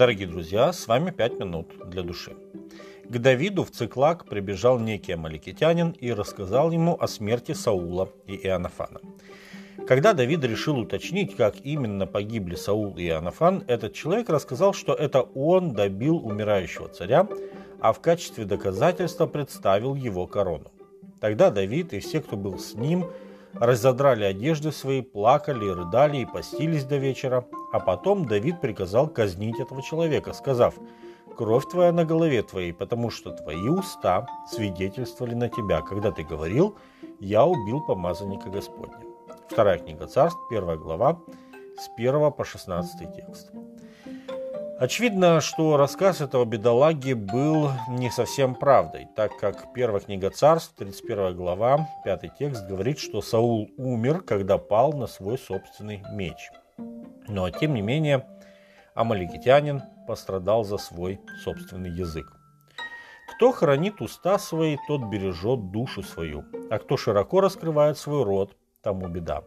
Дорогие друзья, с вами «Пять минут для души». К Давиду в Циклак прибежал некий амаликитянин и рассказал ему о смерти Саула и Иоаннафана. Когда Давид решил уточнить, как именно погибли Саул и Иоаннафан, этот человек рассказал, что это он добил умирающего царя, а в качестве доказательства представил его корону. Тогда Давид и все, кто был с ним, разодрали одежды свои, плакали, рыдали и постились до вечера, а потом Давид приказал казнить этого человека, сказав, «Кровь твоя на голове твоей, потому что твои уста свидетельствовали на тебя, когда ты говорил, я убил помазанника Господня». Вторая книга Царств, первая глава, с 1 по 16 текст. Очевидно, что рассказ этого бедолаги был не совсем правдой, так как первая книга Царств, 31 глава, 5 текст говорит, что Саул умер, когда пал на свой собственный меч. Но, тем не менее, амаликитянин пострадал за свой собственный язык. Кто хранит уста свои, тот бережет душу свою, а кто широко раскрывает свой рот, тому беда.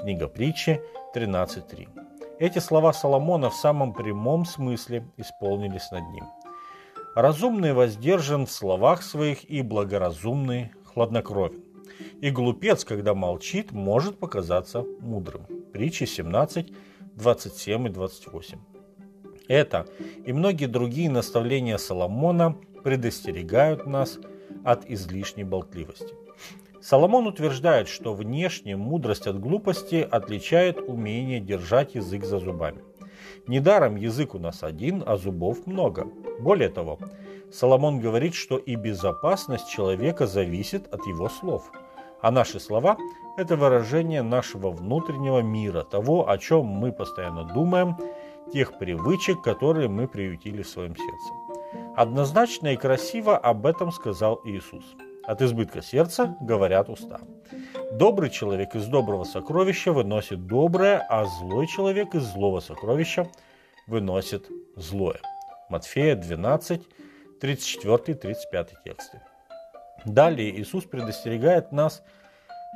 Книга притчи 13.3. Эти слова Соломона в самом прямом смысле исполнились над ним. Разумный воздержан в словах своих и благоразумный хладнокровен. И глупец, когда молчит, может показаться мудрым. Притчи 17, 27 и 28. Это и многие другие наставления Соломона предостерегают нас от излишней болтливости. Соломон утверждает, что внешне мудрость от глупости отличает умение держать язык за зубами. Недаром язык у нас один, а зубов много. Более того, Соломон говорит, что и безопасность человека зависит от его слов. А наши слова – это выражение нашего внутреннего мира, того, о чем мы постоянно думаем, тех привычек, которые мы приютили в своем сердце. Однозначно и красиво об этом сказал Иисус – от избытка сердца говорят уста. Добрый человек из доброго сокровища выносит доброе, а злой человек из злого сокровища выносит злое. Матфея 12, 34-35 тексты. Далее Иисус предостерегает нас,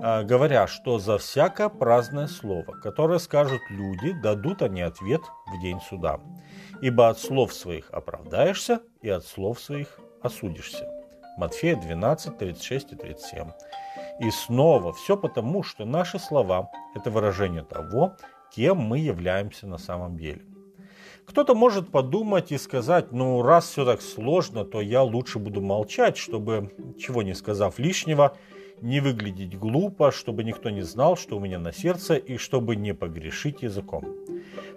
а, говоря, что за всякое праздное слово, которое скажут люди, дадут они ответ в день суда. Ибо от слов своих оправдаешься, и от слов своих осудишься. Матфея 12, 36 и 37. И снова все потому, что наши слова – это выражение того, кем мы являемся на самом деле. Кто-то может подумать и сказать, ну раз все так сложно, то я лучше буду молчать, чтобы, чего не сказав лишнего, не выглядеть глупо, чтобы никто не знал, что у меня на сердце, и чтобы не погрешить языком.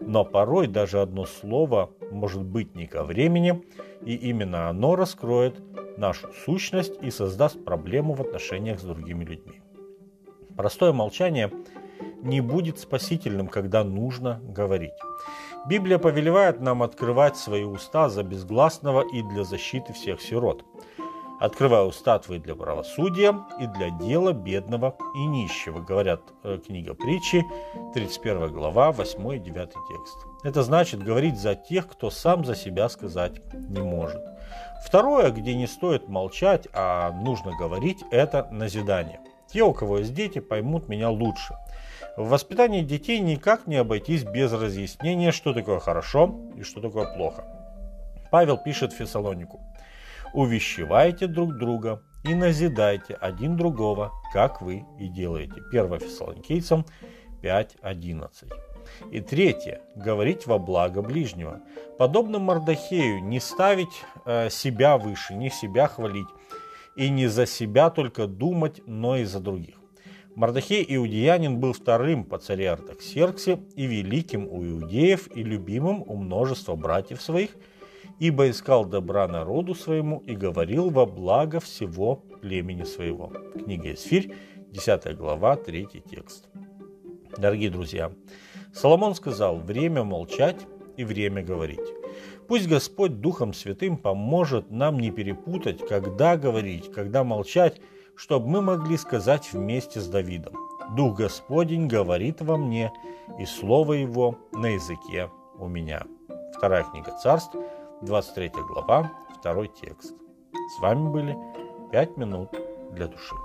Но порой даже одно слово может быть не ко времени, и именно оно раскроет нашу сущность и создаст проблему в отношениях с другими людьми. Простое молчание не будет спасительным, когда нужно говорить. Библия повелевает нам открывать свои уста за безгласного и для защиты всех сирот. Открывай уста твои для правосудия и для дела бедного и нищего, говорят э, книга притчи, 31 глава, 8 и 9 текст. Это значит говорить за тех, кто сам за себя сказать не может. Второе, где не стоит молчать, а нужно говорить, это назидание. Те, у кого есть дети, поймут меня лучше. В воспитании детей никак не обойтись без разъяснения, что такое хорошо и что такое плохо. Павел пишет Фессалонику увещевайте друг друга и назидайте один другого, как вы и делаете. 1 Фессалоникийцам 5.11. И третье. Говорить во благо ближнего. Подобно Мардахею, не ставить э, себя выше, не себя хвалить. И не за себя только думать, но и за других. Мардахей Иудеянин был вторым по царе Артаксерксе и великим у иудеев и любимым у множества братьев своих – ибо искал добра народу своему и говорил во благо всего племени своего. Книга Исфирь, 10 глава, 3 текст. Дорогие друзья, Соломон сказал, время молчать и время говорить. Пусть Господь Духом Святым поможет нам не перепутать, когда говорить, когда молчать, чтобы мы могли сказать вместе с Давидом. Дух Господень говорит во мне, и Слово Его на языке у меня. Вторая книга Царств, 23 глава, 2 текст. С вами были 5 минут для души.